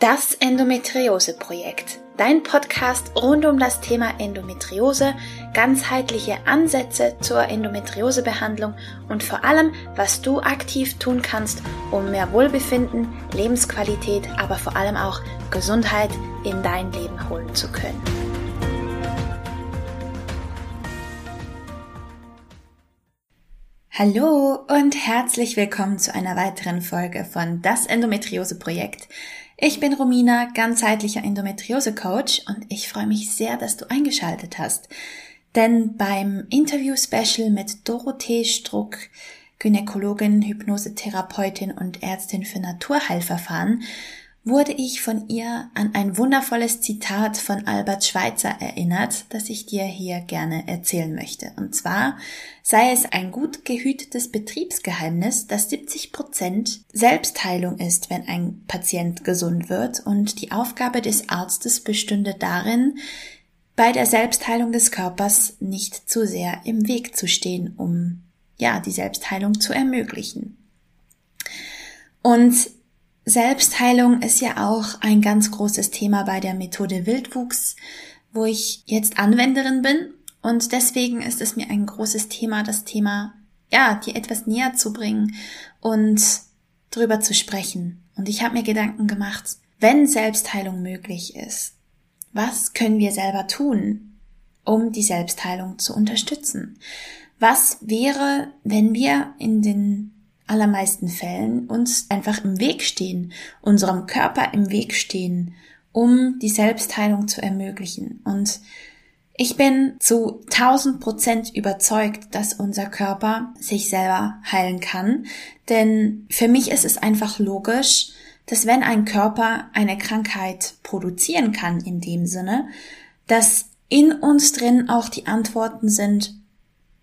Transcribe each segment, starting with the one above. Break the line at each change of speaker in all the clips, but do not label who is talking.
Das Endometriose-Projekt. Dein Podcast rund um das Thema Endometriose, ganzheitliche Ansätze zur Endometriosebehandlung und vor allem, was du aktiv tun kannst, um mehr Wohlbefinden, Lebensqualität, aber vor allem auch Gesundheit in dein Leben holen zu können. Hallo und herzlich willkommen zu einer weiteren Folge von Das Endometriose-Projekt. Ich bin Romina, ganzheitlicher Endometriose-Coach und ich freue mich sehr, dass du eingeschaltet hast. Denn beim Interview-Special mit Dorothee Struck, Gynäkologin, Hypnosetherapeutin und Ärztin für Naturheilverfahren, wurde ich von ihr an ein wundervolles Zitat von Albert Schweitzer erinnert, das ich dir hier gerne erzählen möchte. Und zwar sei es ein gut gehütetes Betriebsgeheimnis, dass 70 Prozent Selbstheilung ist, wenn ein Patient gesund wird und die Aufgabe des Arztes bestünde darin, bei der Selbstheilung des Körpers nicht zu sehr im Weg zu stehen, um ja, die Selbstheilung zu ermöglichen. Und Selbstheilung ist ja auch ein ganz großes Thema bei der Methode Wildwuchs, wo ich jetzt Anwenderin bin. Und deswegen ist es mir ein großes Thema, das Thema, ja, dir etwas näher zu bringen und drüber zu sprechen. Und ich habe mir Gedanken gemacht, wenn Selbstheilung möglich ist, was können wir selber tun, um die Selbstheilung zu unterstützen? Was wäre, wenn wir in den allermeisten Fällen uns einfach im Weg stehen, unserem Körper im Weg stehen, um die Selbstheilung zu ermöglichen. Und ich bin zu 1000 Prozent überzeugt, dass unser Körper sich selber heilen kann. Denn für mich ist es einfach logisch, dass wenn ein Körper eine Krankheit produzieren kann in dem Sinne, dass in uns drin auch die Antworten sind,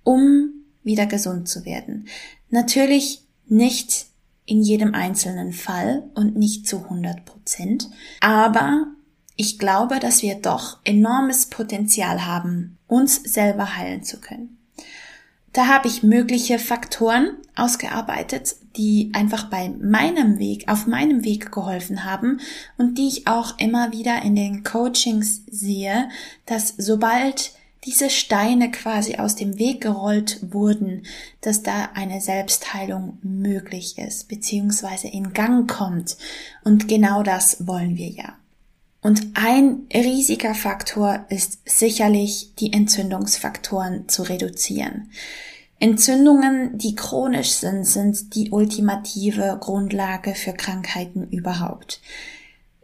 um wieder gesund zu werden. Natürlich nicht in jedem einzelnen Fall und nicht zu 100 Prozent. Aber ich glaube, dass wir doch enormes Potenzial haben, uns selber heilen zu können. Da habe ich mögliche Faktoren ausgearbeitet, die einfach bei meinem Weg, auf meinem Weg geholfen haben und die ich auch immer wieder in den Coachings sehe, dass sobald diese Steine quasi aus dem Weg gerollt wurden, dass da eine Selbstheilung möglich ist, beziehungsweise in Gang kommt. Und genau das wollen wir ja. Und ein riesiger Faktor ist sicherlich die Entzündungsfaktoren zu reduzieren. Entzündungen, die chronisch sind, sind die ultimative Grundlage für Krankheiten überhaupt.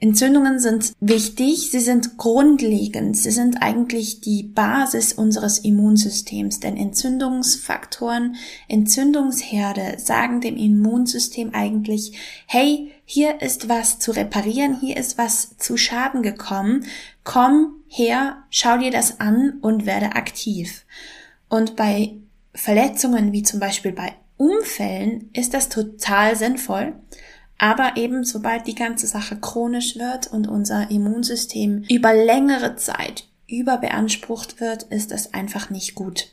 Entzündungen sind wichtig, sie sind grundlegend, sie sind eigentlich die Basis unseres Immunsystems, denn Entzündungsfaktoren, Entzündungsherde sagen dem Immunsystem eigentlich, hey, hier ist was zu reparieren, hier ist was zu Schaden gekommen, komm her, schau dir das an und werde aktiv. Und bei Verletzungen wie zum Beispiel bei Unfällen ist das total sinnvoll, aber eben, sobald die ganze Sache chronisch wird und unser Immunsystem über längere Zeit überbeansprucht wird, ist das einfach nicht gut.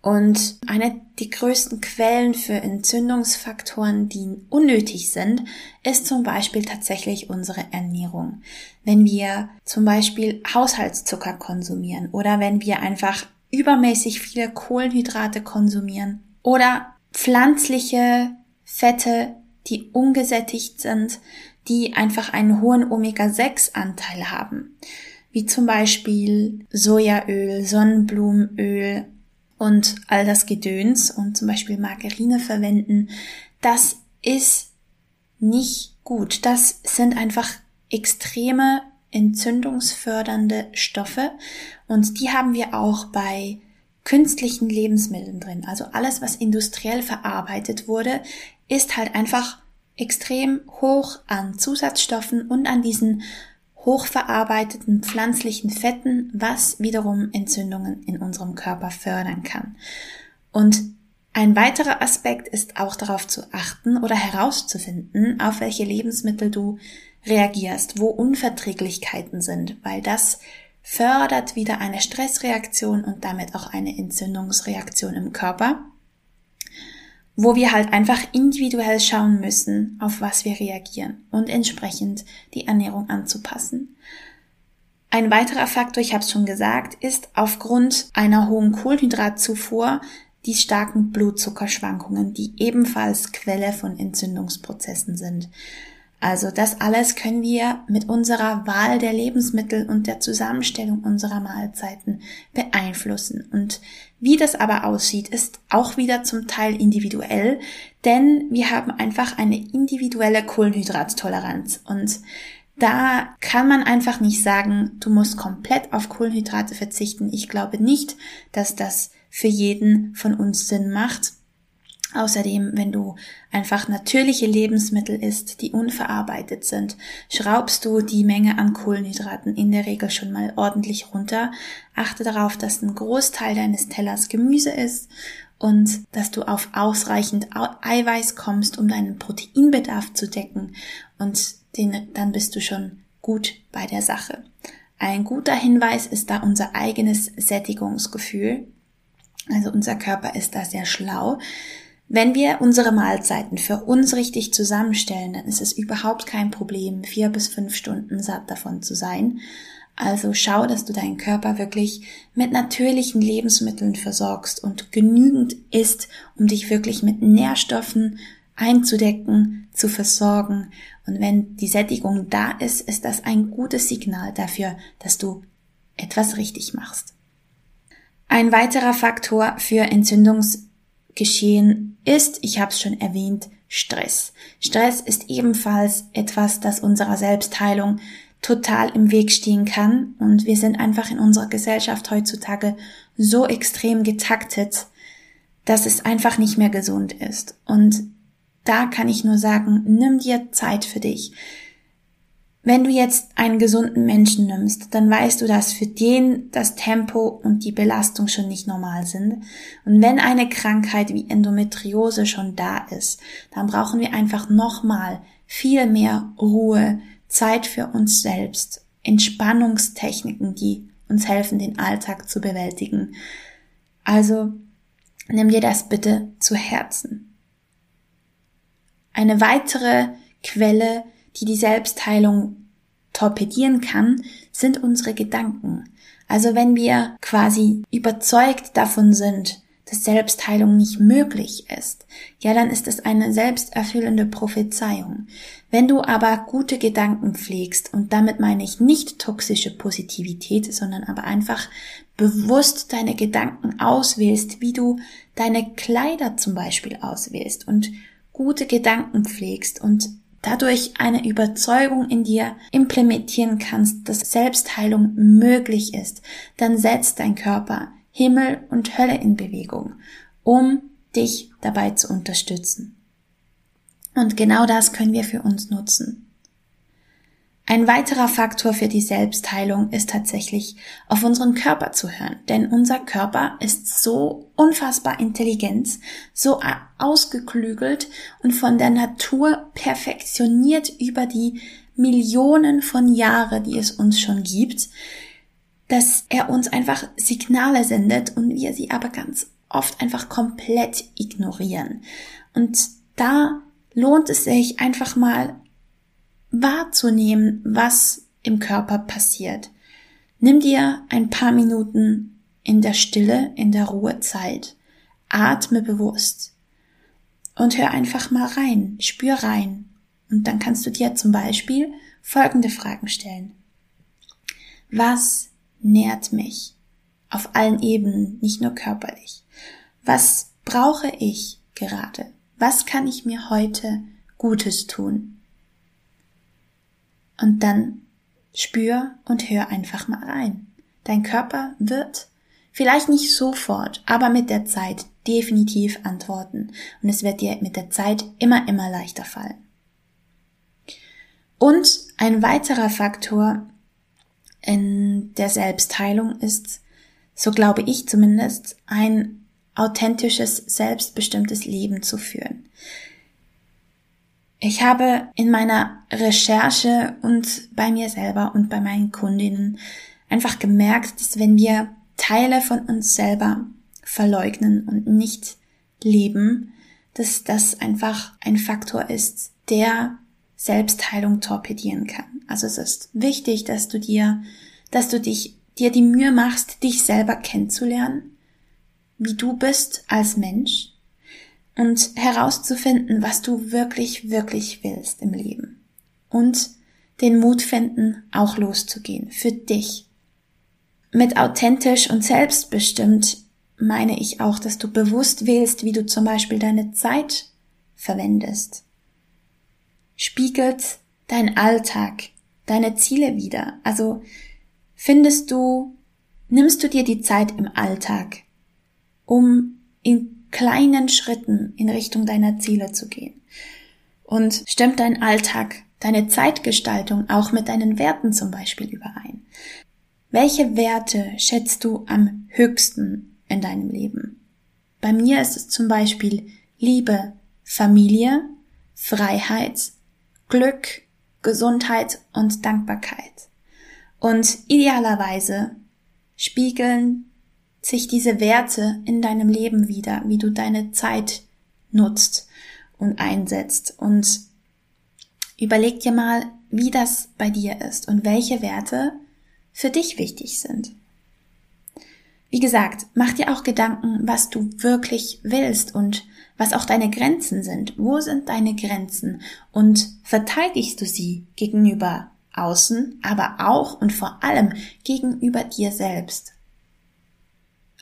Und eine der größten Quellen für Entzündungsfaktoren, die unnötig sind, ist zum Beispiel tatsächlich unsere Ernährung. Wenn wir zum Beispiel Haushaltszucker konsumieren oder wenn wir einfach übermäßig viele Kohlenhydrate konsumieren oder pflanzliche Fette die ungesättigt sind, die einfach einen hohen Omega-6-Anteil haben, wie zum Beispiel Sojaöl, Sonnenblumenöl und all das Gedöns und zum Beispiel Margarine verwenden, das ist nicht gut. Das sind einfach extreme entzündungsfördernde Stoffe und die haben wir auch bei künstlichen Lebensmitteln drin. Also alles, was industriell verarbeitet wurde, ist halt einfach extrem hoch an Zusatzstoffen und an diesen hochverarbeiteten pflanzlichen Fetten, was wiederum Entzündungen in unserem Körper fördern kann. Und ein weiterer Aspekt ist auch darauf zu achten oder herauszufinden, auf welche Lebensmittel du reagierst, wo Unverträglichkeiten sind, weil das fördert wieder eine Stressreaktion und damit auch eine Entzündungsreaktion im Körper. Wo wir halt einfach individuell schauen müssen, auf was wir reagieren und entsprechend die Ernährung anzupassen. Ein weiterer Faktor, ich habe es schon gesagt, ist aufgrund einer hohen Kohlenhydratzufuhr die starken Blutzuckerschwankungen, die ebenfalls Quelle von Entzündungsprozessen sind. Also das alles können wir mit unserer Wahl der Lebensmittel und der Zusammenstellung unserer Mahlzeiten beeinflussen. Und wie das aber aussieht, ist auch wieder zum Teil individuell, denn wir haben einfach eine individuelle Kohlenhydrattoleranz und da kann man einfach nicht sagen, du musst komplett auf Kohlenhydrate verzichten. Ich glaube nicht, dass das für jeden von uns Sinn macht. Außerdem, wenn du einfach natürliche Lebensmittel isst, die unverarbeitet sind, schraubst du die Menge an Kohlenhydraten in der Regel schon mal ordentlich runter. Achte darauf, dass ein Großteil deines Tellers Gemüse ist und dass du auf ausreichend Eiweiß kommst, um deinen Proteinbedarf zu decken und den, dann bist du schon gut bei der Sache. Ein guter Hinweis ist da unser eigenes Sättigungsgefühl. Also unser Körper ist da sehr schlau. Wenn wir unsere Mahlzeiten für uns richtig zusammenstellen, dann ist es überhaupt kein Problem, vier bis fünf Stunden satt davon zu sein. Also schau, dass du deinen Körper wirklich mit natürlichen Lebensmitteln versorgst und genügend isst, um dich wirklich mit Nährstoffen einzudecken, zu versorgen. Und wenn die Sättigung da ist, ist das ein gutes Signal dafür, dass du etwas richtig machst. Ein weiterer Faktor für Entzündungs geschehen ist, ich habe es schon erwähnt, Stress. Stress ist ebenfalls etwas, das unserer Selbstheilung total im Weg stehen kann und wir sind einfach in unserer Gesellschaft heutzutage so extrem getaktet, dass es einfach nicht mehr gesund ist. Und da kann ich nur sagen, nimm dir Zeit für dich. Wenn du jetzt einen gesunden Menschen nimmst, dann weißt du, dass für den das Tempo und die Belastung schon nicht normal sind. Und wenn eine Krankheit wie Endometriose schon da ist, dann brauchen wir einfach nochmal viel mehr Ruhe, Zeit für uns selbst, Entspannungstechniken, die uns helfen, den Alltag zu bewältigen. Also nimm dir das bitte zu Herzen. Eine weitere Quelle die die Selbstheilung torpedieren kann, sind unsere Gedanken. Also wenn wir quasi überzeugt davon sind, dass Selbstheilung nicht möglich ist, ja, dann ist es eine selbsterfüllende Prophezeiung. Wenn du aber gute Gedanken pflegst, und damit meine ich nicht toxische Positivität, sondern aber einfach bewusst deine Gedanken auswählst, wie du deine Kleider zum Beispiel auswählst und gute Gedanken pflegst und dadurch eine Überzeugung in dir implementieren kannst, dass Selbstheilung möglich ist, dann setzt dein Körper Himmel und Hölle in Bewegung, um dich dabei zu unterstützen. Und genau das können wir für uns nutzen. Ein weiterer Faktor für die Selbstheilung ist tatsächlich auf unseren Körper zu hören, denn unser Körper ist so unfassbar intelligent, so ausgeklügelt und von der Natur perfektioniert über die Millionen von Jahre, die es uns schon gibt, dass er uns einfach Signale sendet und wir sie aber ganz oft einfach komplett ignorieren. Und da lohnt es sich einfach mal wahrzunehmen, was im Körper passiert. Nimm dir ein paar Minuten in der Stille, in der Ruhe Zeit. Atme bewusst. Und hör einfach mal rein, spür rein. Und dann kannst du dir zum Beispiel folgende Fragen stellen. Was nährt mich? Auf allen Ebenen, nicht nur körperlich. Was brauche ich gerade? Was kann ich mir heute Gutes tun? Und dann spür und hör einfach mal rein. Dein Körper wird vielleicht nicht sofort, aber mit der Zeit definitiv antworten. Und es wird dir mit der Zeit immer, immer leichter fallen. Und ein weiterer Faktor in der Selbstheilung ist, so glaube ich zumindest, ein authentisches, selbstbestimmtes Leben zu führen. Ich habe in meiner Recherche und bei mir selber und bei meinen Kundinnen einfach gemerkt, dass wenn wir Teile von uns selber verleugnen und nicht leben, dass das einfach ein Faktor ist, der Selbstheilung torpedieren kann. Also es ist wichtig, dass du dir, dass du dich, dir die Mühe machst, dich selber kennenzulernen, wie du bist als Mensch und herauszufinden, was du wirklich, wirklich willst im Leben. Und den Mut finden, auch loszugehen, für dich. Mit authentisch und selbstbestimmt meine ich auch, dass du bewusst wählst, wie du zum Beispiel deine Zeit verwendest. Spiegelt dein Alltag, deine Ziele wieder. Also findest du, nimmst du dir die Zeit im Alltag, um in kleinen Schritten in Richtung deiner Ziele zu gehen. Und stimmt dein Alltag, deine Zeitgestaltung auch mit deinen Werten zum Beispiel überein? Welche Werte schätzt du am höchsten in deinem Leben. Bei mir ist es zum Beispiel Liebe, Familie, Freiheit, Glück, Gesundheit und Dankbarkeit. Und idealerweise spiegeln sich diese Werte in deinem Leben wieder, wie du deine Zeit nutzt und einsetzt. Und überleg dir mal, wie das bei dir ist und welche Werte für dich wichtig sind. Wie gesagt, mach dir auch Gedanken, was du wirklich willst und was auch deine Grenzen sind. Wo sind deine Grenzen? Und verteidigst du sie gegenüber außen, aber auch und vor allem gegenüber dir selbst.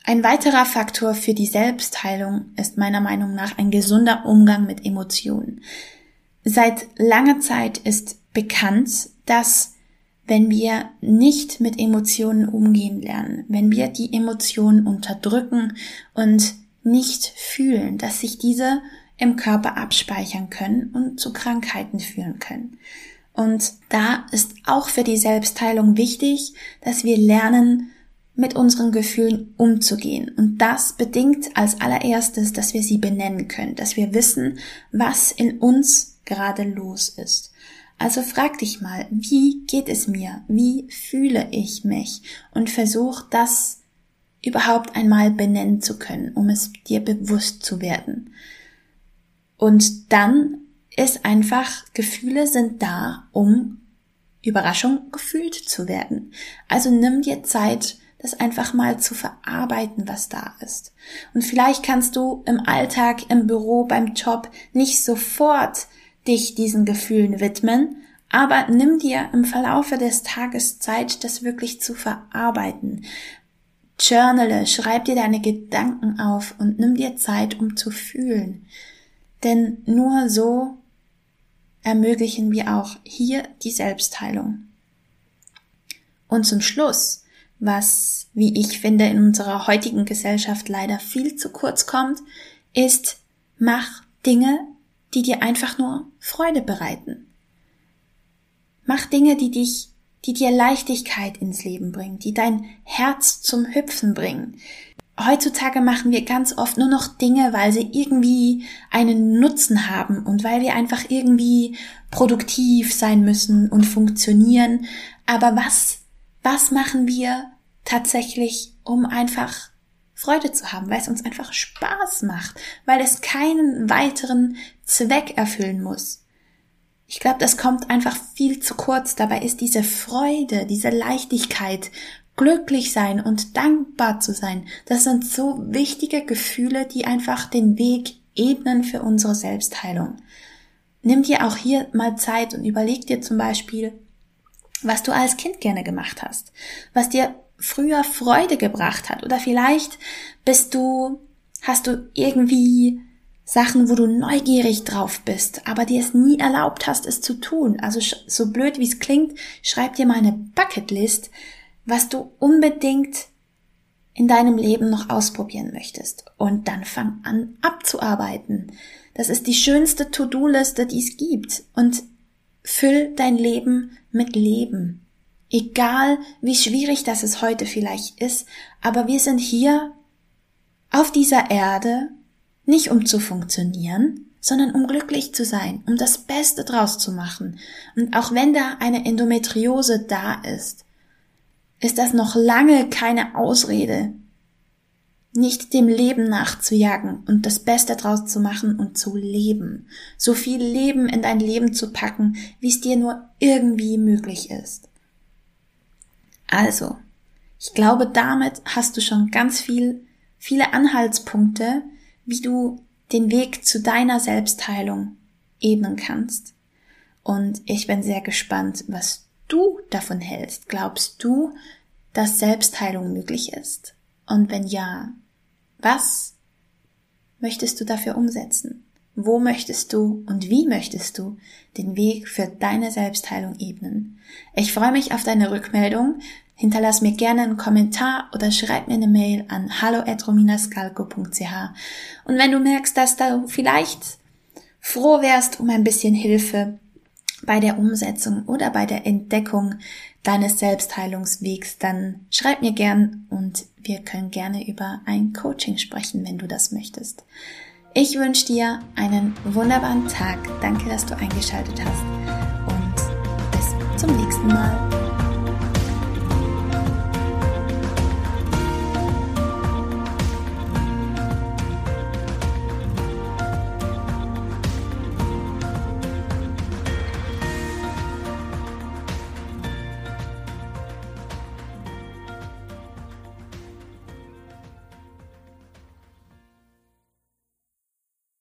Ein weiterer Faktor für die Selbstheilung ist meiner Meinung nach ein gesunder Umgang mit Emotionen. Seit langer Zeit ist bekannt, dass wenn wir nicht mit Emotionen umgehen lernen, wenn wir die Emotionen unterdrücken und nicht fühlen, dass sich diese im Körper abspeichern können und zu Krankheiten führen können. Und da ist auch für die Selbstheilung wichtig, dass wir lernen, mit unseren Gefühlen umzugehen. Und das bedingt als allererstes, dass wir sie benennen können, dass wir wissen, was in uns gerade los ist. Also frag dich mal, wie geht es mir? Wie fühle ich mich? Und versuch das überhaupt einmal benennen zu können, um es dir bewusst zu werden. Und dann ist einfach, Gefühle sind da, um Überraschung gefühlt zu werden. Also nimm dir Zeit, das einfach mal zu verarbeiten, was da ist. Und vielleicht kannst du im Alltag, im Büro, beim Job nicht sofort dich diesen Gefühlen widmen, aber nimm dir im Verlaufe des Tages Zeit, das wirklich zu verarbeiten. Journale, schreib dir deine Gedanken auf und nimm dir Zeit, um zu fühlen. Denn nur so ermöglichen wir auch hier die Selbstheilung. Und zum Schluss, was, wie ich finde, in unserer heutigen Gesellschaft leider viel zu kurz kommt, ist, mach Dinge, die dir einfach nur Freude bereiten. Mach Dinge, die dich, die dir Leichtigkeit ins Leben bringen, die dein Herz zum Hüpfen bringen. Heutzutage machen wir ganz oft nur noch Dinge, weil sie irgendwie einen Nutzen haben und weil wir einfach irgendwie produktiv sein müssen und funktionieren. Aber was, was machen wir tatsächlich, um einfach Freude zu haben, weil es uns einfach Spaß macht, weil es keinen weiteren Zweck erfüllen muss. Ich glaube, das kommt einfach viel zu kurz. Dabei ist diese Freude, diese Leichtigkeit, glücklich sein und dankbar zu sein, das sind so wichtige Gefühle, die einfach den Weg ebnen für unsere Selbstheilung. Nimm dir auch hier mal Zeit und überleg dir zum Beispiel, was du als Kind gerne gemacht hast, was dir früher Freude gebracht hat oder vielleicht bist du, hast du irgendwie Sachen, wo du neugierig drauf bist, aber dir es nie erlaubt hast, es zu tun. Also so blöd wie es klingt, schreib dir mal eine Bucketlist, was du unbedingt in deinem Leben noch ausprobieren möchtest. Und dann fang an abzuarbeiten. Das ist die schönste To-Do-Liste, die es gibt. Und füll dein Leben mit Leben. Egal wie schwierig das es heute vielleicht ist, aber wir sind hier auf dieser Erde, nicht um zu funktionieren, sondern um glücklich zu sein, um das Beste draus zu machen. Und auch wenn da eine Endometriose da ist, ist das noch lange keine Ausrede, nicht dem Leben nachzujagen und das Beste draus zu machen und zu leben. So viel Leben in dein Leben zu packen, wie es dir nur irgendwie möglich ist. Also, ich glaube, damit hast du schon ganz viel, viele Anhaltspunkte, wie du den Weg zu deiner Selbstheilung ebnen kannst. Und ich bin sehr gespannt, was du davon hältst. Glaubst du, dass Selbstheilung möglich ist? Und wenn ja, was möchtest du dafür umsetzen? Wo möchtest du und wie möchtest du den Weg für deine Selbstheilung ebnen? Ich freue mich auf deine Rückmeldung. Hinterlass mir gerne einen Kommentar oder schreib mir eine Mail an hallo@rominascalco.ch. Und wenn du merkst, dass du vielleicht froh wärst um ein bisschen Hilfe bei der Umsetzung oder bei der Entdeckung deines Selbstheilungswegs, dann schreib mir gern und wir können gerne über ein Coaching sprechen, wenn du das möchtest. Ich wünsche dir einen wunderbaren Tag. Danke, dass du eingeschaltet hast und bis zum nächsten Mal.